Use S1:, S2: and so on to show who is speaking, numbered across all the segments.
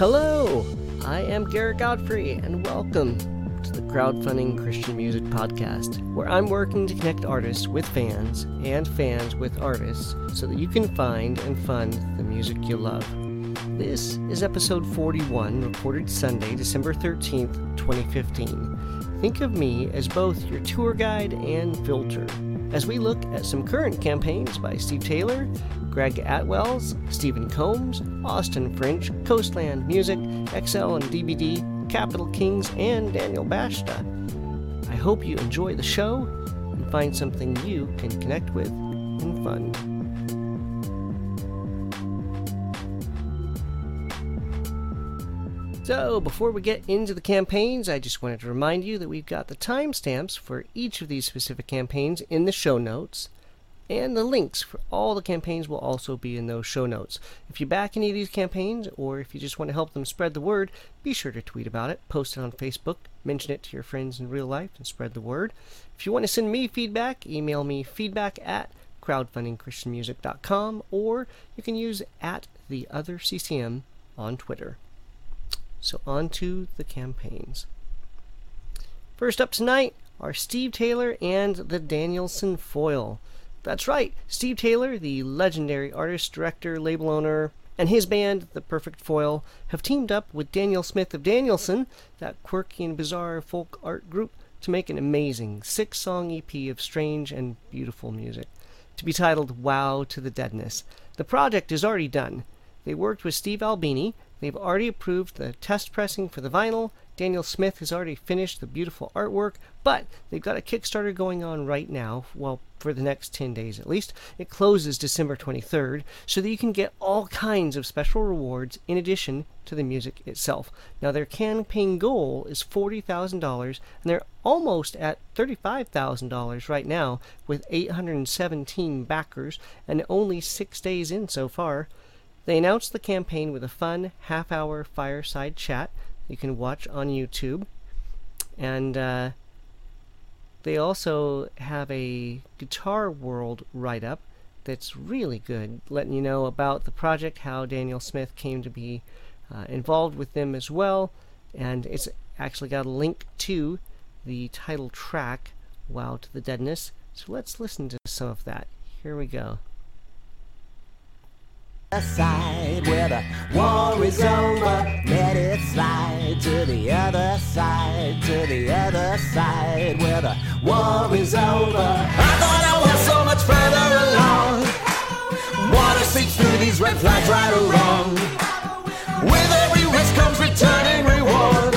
S1: Hello, I am Garrett Godfrey, and welcome to the Crowdfunding Christian Music Podcast, where I'm working to connect artists with fans and fans with artists so that you can find and fund the music you love. This is episode 41, recorded Sunday, December 13th, 2015. Think of me as both your tour guide and filter as we look at some current campaigns by Steve Taylor, Greg Atwells, Stephen Combs, Austin French, Coastland Music, XL and DBD, Capital Kings, and Daniel Bashta. I hope you enjoy the show and find something you can connect with and fund. So, before we get into the campaigns, I just wanted to remind you that we've got the timestamps for each of these specific campaigns in the show notes, and the links for all the campaigns will also be in those show notes. If you back any of these campaigns, or if you just want to help them spread the word, be sure to tweet about it, post it on Facebook, mention it to your friends in real life, and spread the word. If you want to send me feedback, email me feedback at crowdfundingchristianmusic.com, or you can use at the other CCM on Twitter. So, on to the campaigns. First up tonight are Steve Taylor and the Danielson Foil. That's right, Steve Taylor, the legendary artist, director, label owner, and his band, The Perfect Foil, have teamed up with Daniel Smith of Danielson, that quirky and bizarre folk art group, to make an amazing six song EP of strange and beautiful music, to be titled Wow to the Deadness. The project is already done. They worked with Steve Albini, They've already approved the test pressing for the vinyl. Daniel Smith has already finished the beautiful artwork, but they've got a Kickstarter going on right now, well, for the next 10 days at least. It closes December 23rd, so that you can get all kinds of special rewards in addition to the music itself. Now, their campaign goal is $40,000, and they're almost at $35,000 right now with 817 backers and only six days in so far. They announced the campaign with a fun half hour fireside chat you can watch on YouTube. And uh, they also have a Guitar World write up that's really good, letting you know about the project, how Daniel Smith came to be uh, involved with them as well. And it's actually got a link to the title track, Wow to the Deadness. So let's listen to some of that. Here we go
S2: side where the war is over. Let it slide to the other side, to the other side where the war is over. I thought I was so much further along. Water seeps through these red flags right or wrong. With every risk comes returning reward.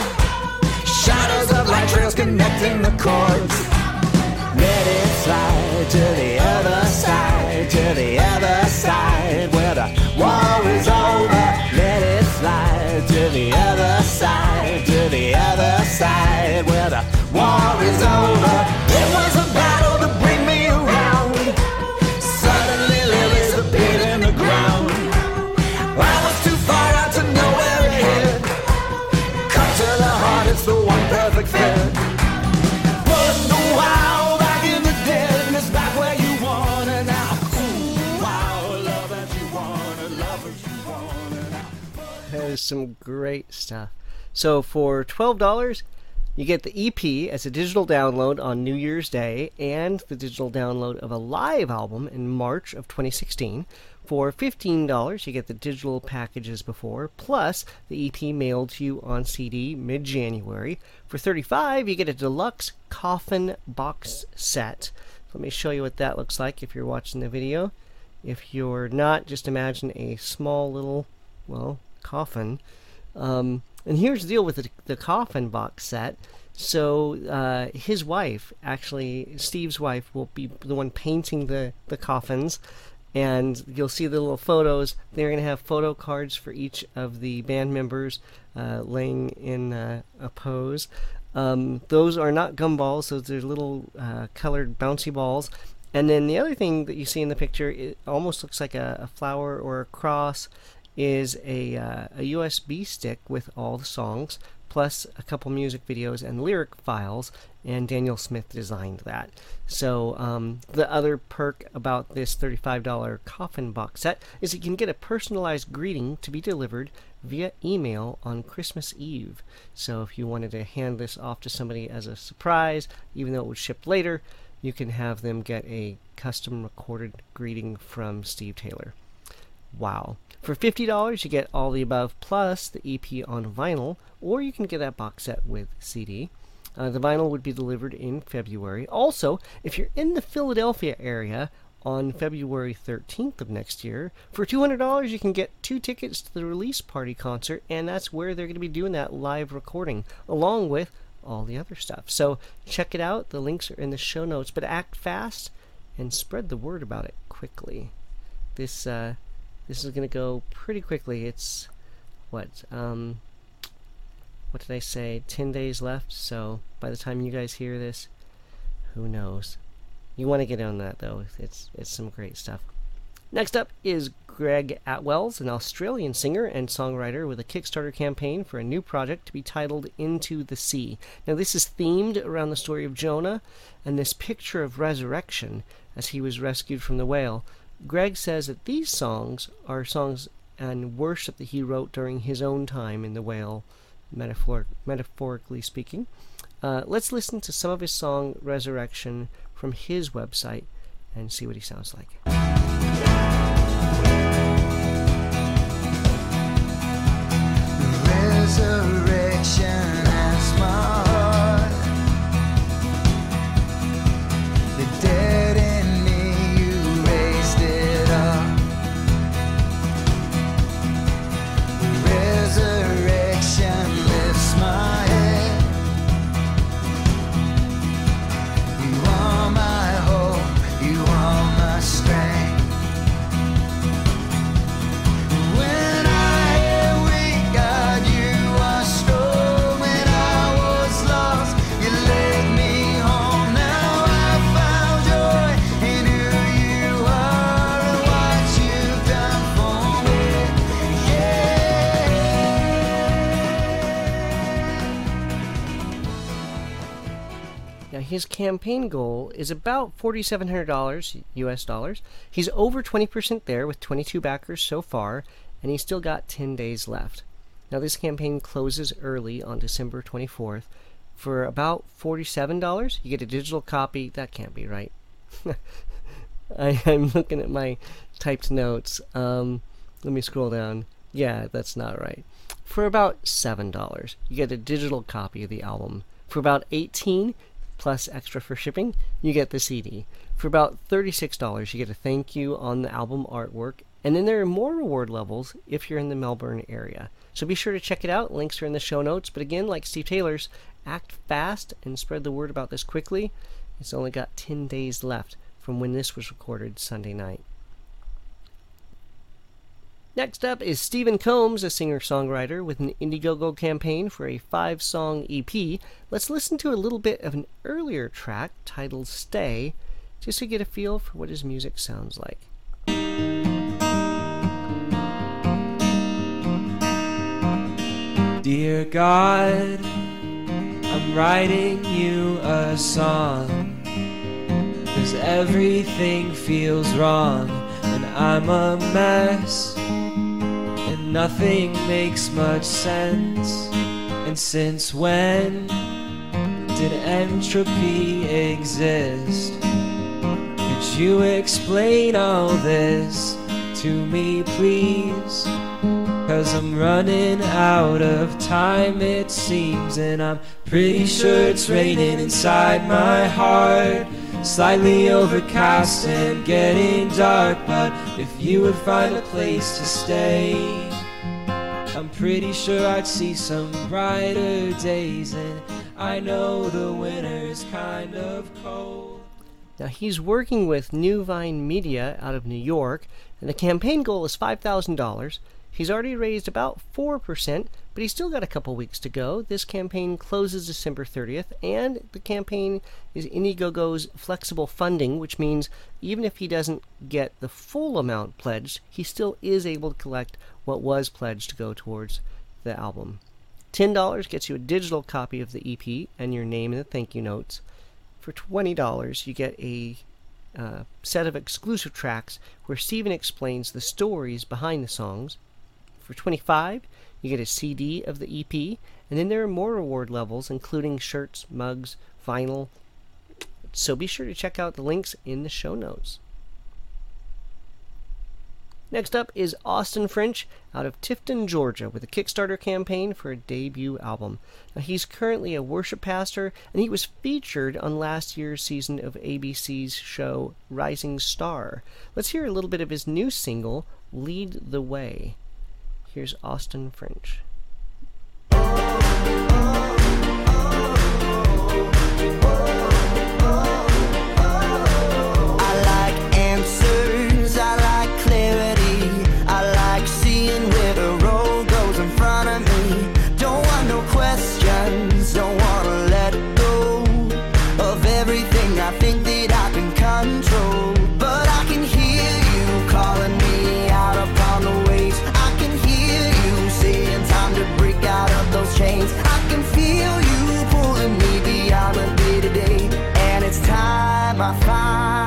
S2: Shadows of light trails connecting the chords. Let it slide to the other side, to the other side war is over. Let it slide to the other side, to the other side where the war is over.
S1: Great stuff. So for twelve dollars, you get the EP as a digital download on New Year's Day and the digital download of a live album in March of 2016. For $15, you get the digital packages before, plus the EP mailed to you on CD mid January. For 35, you get a deluxe coffin box set. Let me show you what that looks like if you're watching the video. If you're not, just imagine a small little, well, coffin. Um, and here's the deal with the, the coffin box set. So uh, his wife, actually, Steve's wife, will be the one painting the, the coffins. And you'll see the little photos. They're going to have photo cards for each of the band members uh, laying in uh, a pose. Um, those are not gumballs, those are little uh, colored bouncy balls. And then the other thing that you see in the picture, it almost looks like a, a flower or a cross, is a, uh, a USB stick with all the songs, plus a couple music videos and lyric files. And Daniel Smith designed that. So um, the other perk about this $35 coffin box set is you can get a personalized greeting to be delivered via email on Christmas Eve. So if you wanted to hand this off to somebody as a surprise, even though it would ship later, you can have them get a custom recorded greeting from Steve Taylor. Wow. For $50, you get all the above plus the EP on vinyl, or you can get that box set with CD. Uh, the vinyl would be delivered in February. Also, if you're in the Philadelphia area on February 13th of next year, for $200 you can get two tickets to the release party concert, and that's where they're going to be doing that live recording, along with all the other stuff. So check it out. The links are in the show notes, but act fast and spread the word about it quickly. This uh, this is going to go pretty quickly. It's what um, what did I say? 10 days left. So by the time you guys hear this, who knows? You want to get on that though. It's it's some great stuff. Next up is Greg Atwells, an Australian singer and songwriter with a Kickstarter campaign for a new project to be titled Into the Sea. Now, this is themed around the story of Jonah and this picture of resurrection as he was rescued from the whale. Greg says that these songs are songs and worship that he wrote during his own time in the whale metaphor- metaphorically speaking. Uh, let's listen to some of his song Resurrection from his website and see what he sounds like.
S3: Resurrection
S1: his campaign goal is about $4,700 US dollars. He's over 20% there with 22 backers so far, and he's still got 10 days left. Now, this campaign closes early on December 24th. For about $47, you get a digital copy. That can't be right. I, I'm looking at my typed notes. Um, let me scroll down. Yeah, that's not right. For about $7, you get a digital copy of the album. For about 18 plus extra for shipping, you get the CD. For about $36, you get a thank you on the album artwork, and then there are more reward levels if you're in the Melbourne area. So be sure to check it out. Links are in the show notes. But again, like Steve Taylor's, act fast and spread the word about this quickly. It's only got 10 days left from when this was recorded Sunday night. Next up is Stephen Combs, a singer songwriter with an Indiegogo campaign for a five song EP. Let's listen to a little bit of an earlier track titled Stay, just to get a feel for what his music sounds like.
S4: Dear God, I'm writing you a song. Cause everything feels wrong, and I'm a mess. Nothing makes much sense. And since when did entropy exist? Could you explain all this to me, please? Cause I'm running out of time, it seems, and I'm pretty sure it's raining inside my heart. Slightly overcast and getting dark, but if you would find a place to stay, pretty sure I'd see some brighter days, and I know the winter's kind of cold.
S1: Now, he's working with New Vine Media out of New York, and the campaign goal is $5,000. He's already raised about 4%, but he's still got a couple weeks to go. This campaign closes December 30th, and the campaign is Indiegogo's flexible funding, which means even if he doesn't get the full amount pledged, he still is able to collect what was pledged to go towards the album. $10 gets you a digital copy of the EP and your name in the thank you notes. For $20, you get a uh, set of exclusive tracks where Steven explains the stories behind the songs. For 25, You get a CD of the EP, and then there are more reward levels, including shirts, mugs, vinyl. So be sure to check out the links in the show notes. Next up is Austin French out of Tifton, Georgia, with a Kickstarter campaign for a debut album. Now, he's currently a worship pastor, and he was featured on last year's season of ABC's show Rising Star. Let's hear a little bit of his new single, Lead the Way. Here's Austin French.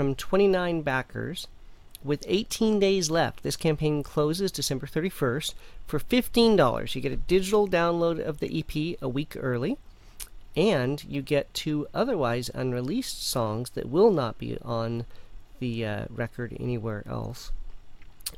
S1: from 29 backers. With 18 days left, this campaign closes December 31st. For $15, you get a digital download of the EP a week early, and you get two otherwise unreleased songs that will not be on the uh, record anywhere else.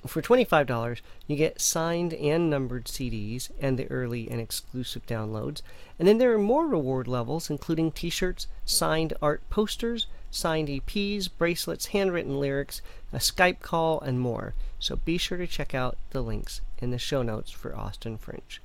S1: For $25, you get signed and numbered CDs and the early and exclusive downloads. And then there are more reward levels, including t shirts, signed art posters, signed EPs, bracelets, handwritten lyrics, a Skype call, and more. So be sure to check out the links in the show notes for Austin French.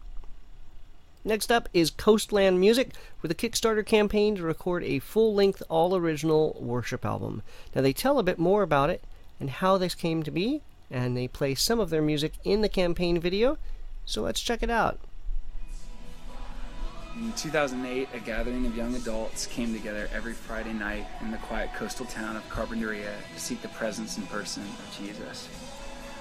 S1: Next up is Coastland Music with a Kickstarter campaign to record a full length, all original worship album. Now, they tell a bit more about it and how this came to be, and they play some of their music in the campaign video. So let's check it out.
S5: In 2008, a gathering of young adults came together every Friday night in the quiet coastal town of Carpinteria to seek the presence and person of Jesus.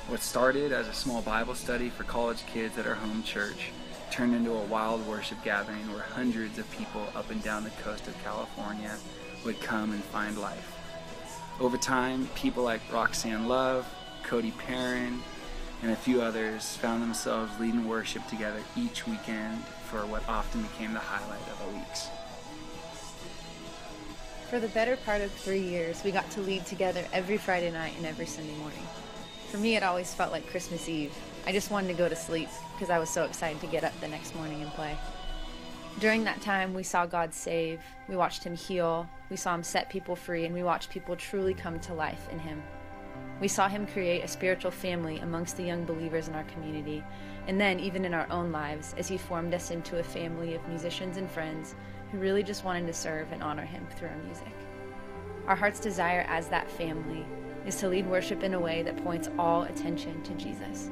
S5: What started as a small Bible study for college kids at our home church turned into a wild worship gathering where hundreds of people up and down the coast of California would come and find life. Over time, people like Roxanne Love, Cody Perrin, and a few others found themselves leading worship together each weekend for what often became the highlight of the weeks.
S6: For the better part of three years, we got to lead together every Friday night and every Sunday morning. For me, it always felt like Christmas Eve. I just wanted to go to sleep because I was so excited to get up the next morning and play. During that time, we saw God save, we watched Him heal, we saw Him set people free, and we watched people truly come to life in Him. We saw Him create a spiritual family amongst the young believers in our community, and then even in our own lives as He formed us into a family of musicians and friends who really just wanted to serve and honor Him through our music. Our heart's desire as that family is to lead worship in a way that points all attention to Jesus.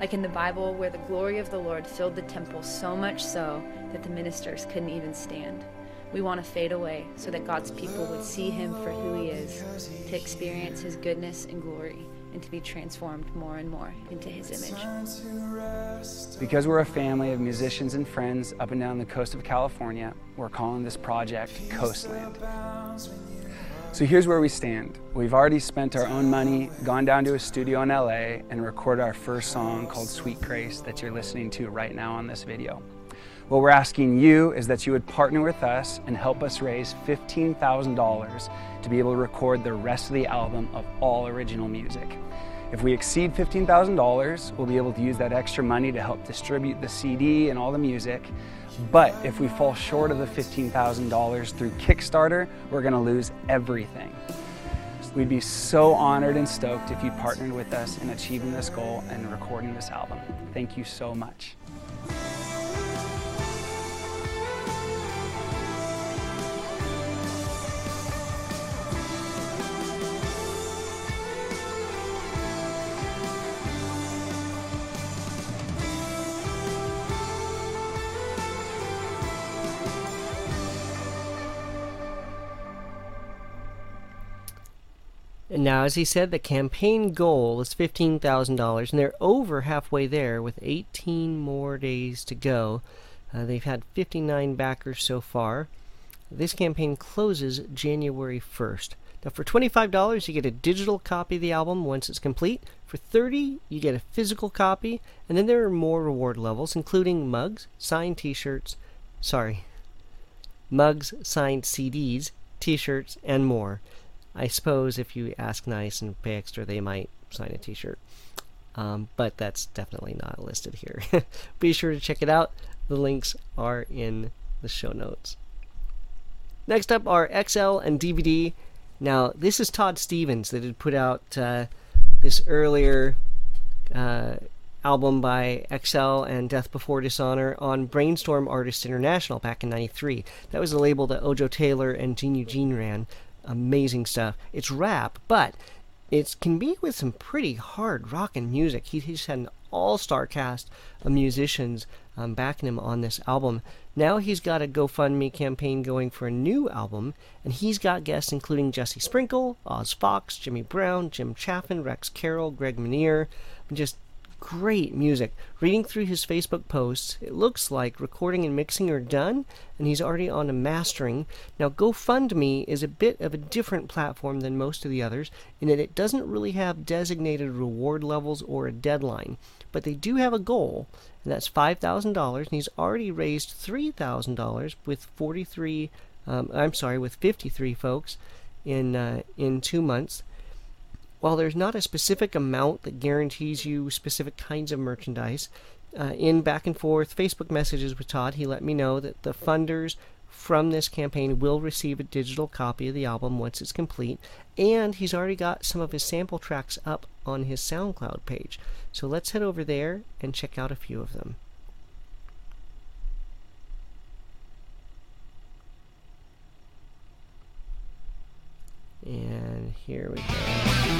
S6: Like in the Bible, where the glory of the Lord filled the temple so much so that the ministers couldn't even stand. We want to fade away so that God's people would see him for who he is, to experience his goodness and glory, and to be transformed more and more into his image.
S5: Because we're a family of musicians and friends up and down the coast of California, we're calling this project Coastland. So here's where we stand. We've already spent our own money, gone down to a studio in LA, and recorded our first song called Sweet Grace that you're listening to right now on this video. What we're asking you is that you would partner with us and help us raise $15,000 to be able to record the rest of the album of all original music. If we exceed $15,000, we'll be able to use that extra money to help distribute the CD and all the music. But if we fall short of the $15,000 through Kickstarter, we're going to lose everything. We'd be so honored and stoked if you partnered with us in achieving this goal and recording this album. Thank you so much.
S1: Now, as he said, the campaign goal is $15,000, and they're over halfway there with 18 more days to go. Uh, they've had 59 backers so far. This campaign closes January 1st. Now, for $25, you get a digital copy of the album once it's complete. For 30, you get a physical copy, and then there are more reward levels, including mugs, signed t shirts, sorry, mugs, signed CDs, t shirts, and more. I suppose if you ask nice and pay extra, they might sign a t shirt. Um, but that's definitely not listed here. Be sure to check it out. The links are in the show notes. Next up are XL and DBD. Now, this is Todd Stevens that had put out uh, this earlier uh, album by XL and Death Before Dishonor on Brainstorm Artists International back in 93. That was a label that Ojo Taylor and Gene Eugene ran. Amazing stuff. It's rap, but it can be with some pretty hard rockin' music. He, he's had an all star cast of musicians um, backing him on this album. Now he's got a GoFundMe campaign going for a new album, and he's got guests including Jesse Sprinkle, Oz Fox, Jimmy Brown, Jim Chaffin, Rex Carroll, Greg Minier. Just great music. Reading through his Facebook posts, it looks like recording and mixing are done, and he's already on to mastering. Now, GoFundMe is a bit of a different platform than most of the others in that it doesn't really have designated reward levels or a deadline, but they do have a goal, and that's $5,000, and he's already raised $3,000 with 43, um, I'm sorry, with 53 folks in, uh, in two months. While there's not a specific amount that guarantees you specific kinds of merchandise, uh, in back and forth Facebook messages with Todd, he let me know that the funders from this campaign will receive a digital copy of the album once it's complete, and he's already got some of his sample tracks up on his SoundCloud page. So let's head over there and check out a few of them. And here we go.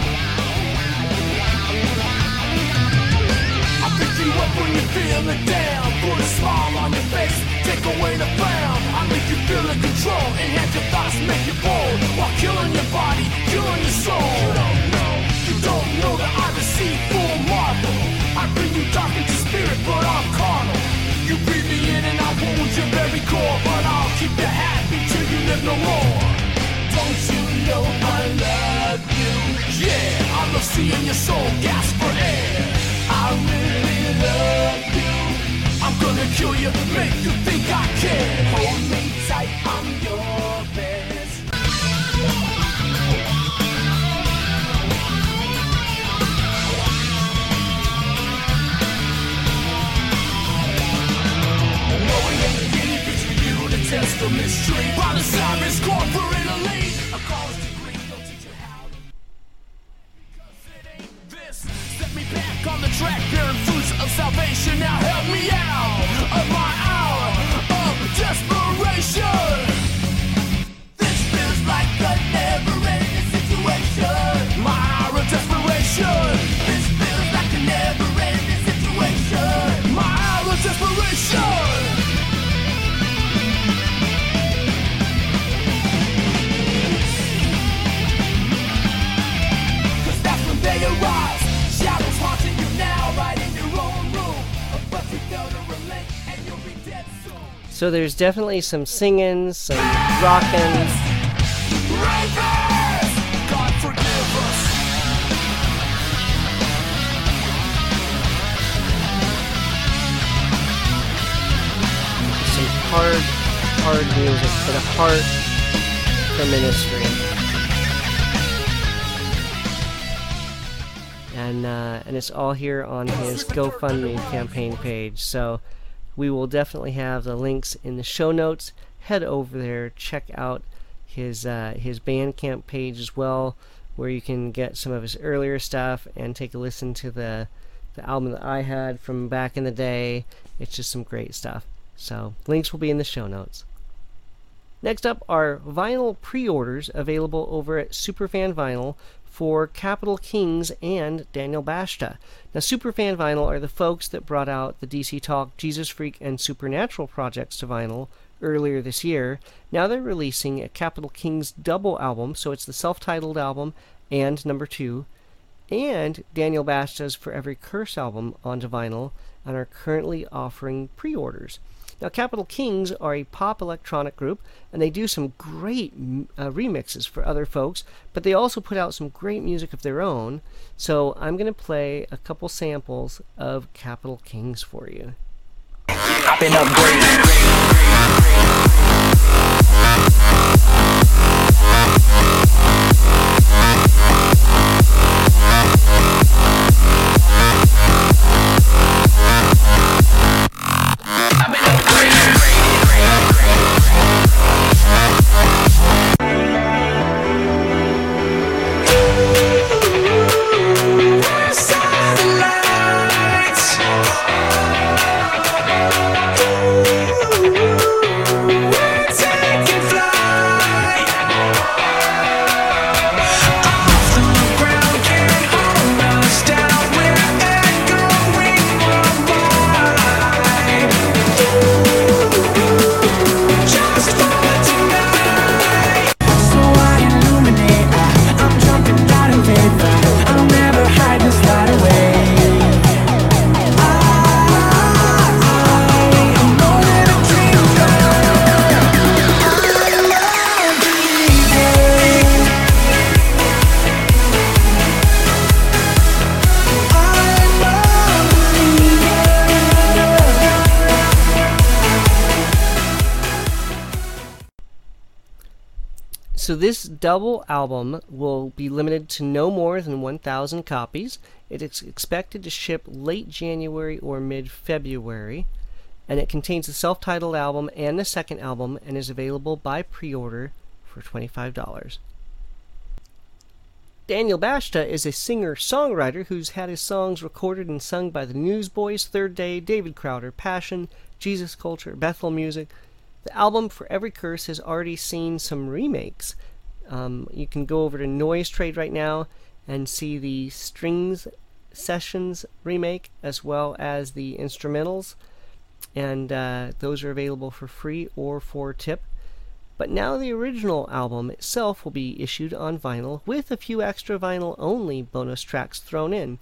S7: I'll pick you up when you're feeling down. Put a smile on your face, take away the frown. I'll make you feel in control, enhance your thoughts, make you bold. While killing your body, killing your soul. You don't know, you don't know that I receive full marvel. I bring you dark into spirit, but I'm carnal. You breathe me in and I wound your very core, but I'll keep you happy till you live no more. Don't you know I love? Seeing your soul gasp for air. I really love you. I'm gonna kill you, make you think I care. Hold me tight, test mystery. By the savage corporate salvation. Now
S1: So there's definitely some singing, some rocking. Some hard, hard music for the heart for ministry. And uh, and it's all here on his GoFundMe campaign page. So we will definitely have the links in the show notes. Head over there, check out his uh, his Bandcamp page as well, where you can get some of his earlier stuff and take a listen to the the album that I had from back in the day. It's just some great stuff. So links will be in the show notes. Next up are vinyl pre-orders available over at Superfan Vinyl for Capital Kings and Daniel Bashta. Now, Superfan Vinyl are the folks that brought out the DC Talk, Jesus Freak, and Supernatural projects to vinyl earlier this year. Now they're releasing a Capital Kings double album, so it's the self-titled album and number two, and Daniel Bashta's For Every Curse album onto vinyl and are currently offering pre orders. Now, Capital Kings are a pop electronic group, and they do some great uh, remixes for other folks, but they also put out some great music of their own. So, I'm going to play a couple samples of Capital Kings for you.
S2: I've been upgraded.
S1: This double album will be limited to no more than 1,000 copies. It is expected to ship late January or mid-February, and it contains the self-titled album and the second album, and is available by pre-order for $25. Daniel Bashta is a singer-songwriter who's had his songs recorded and sung by the Newsboys, Third Day, David Crowder, Passion, Jesus Culture, Bethel Music, the album For Every Curse has already seen some remakes. Um, you can go over to Noise Trade right now and see the Strings Sessions remake as well as the instrumentals, and uh, those are available for free or for tip. But now the original album itself will be issued on vinyl with a few extra vinyl only bonus tracks thrown in.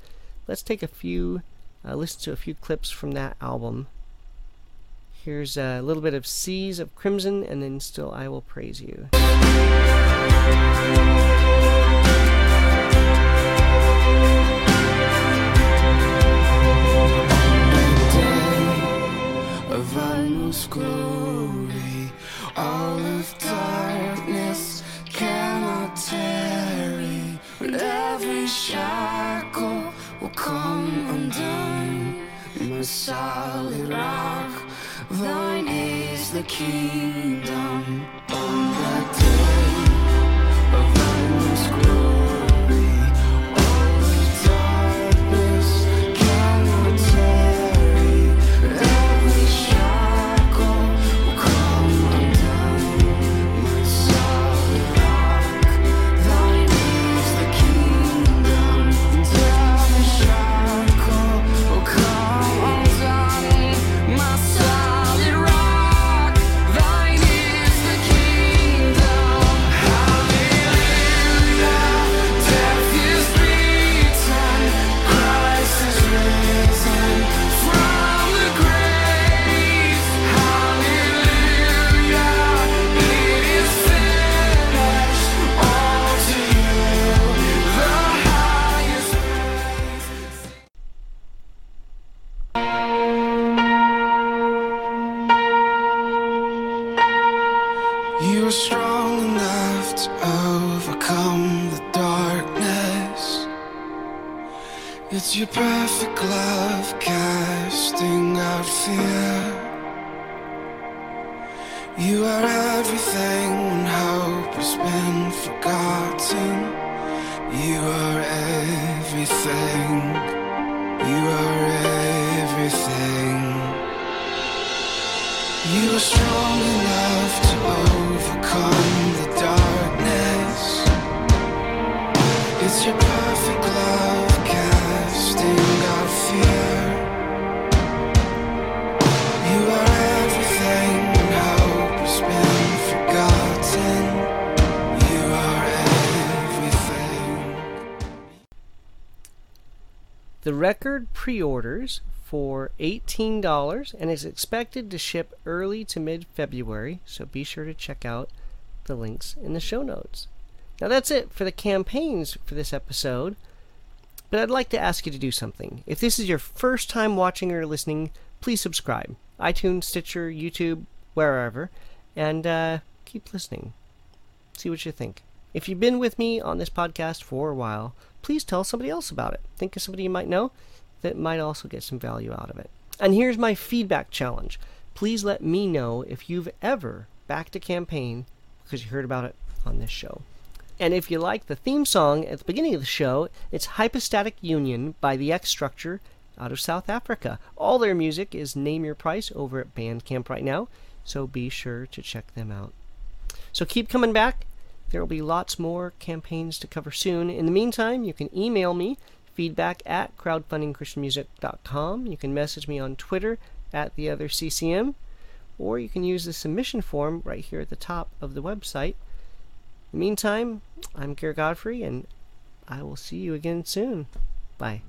S1: Let's take a few, uh, listen to a few clips from that album. Here's a little bit of Seas of Crimson, and then Still I Will Praise You.
S3: of utmost glory. All of darkness cannot tarry, but every shackle will come undone. My solid rock, thine is the kingdom. On that day casting out fear. You are everything when hope has been forgotten. You are everything. You are everything. You are strong enough to overcome The
S1: record pre orders for $18 and is expected to ship early to mid February, so be sure to check out the links in the show notes. Now, that's it for the campaigns for this episode, but I'd like to ask you to do something. If this is your first time watching or listening, please subscribe. iTunes, Stitcher, YouTube, wherever, and uh, keep listening. See what you think. If you've been with me on this podcast for a while, please tell somebody else about it. Think of somebody you might know that might also get some value out of it. And here's my feedback challenge. Please let me know if you've ever backed a campaign because you heard about it on this show. And if you like the theme song at the beginning of the show, it's Hypostatic Union by the X Structure out of South Africa. All their music is Name Your Price over at Bandcamp right now, so be sure to check them out. So keep coming back. There will be lots more campaigns to cover soon. In the meantime, you can email me feedback at crowdfundingchristianmusic.com. You can message me on Twitter at the other CCM, or you can use the submission form right here at the top of the website. In the meantime, I'm Garrett Godfrey, and I will see you again soon. Bye.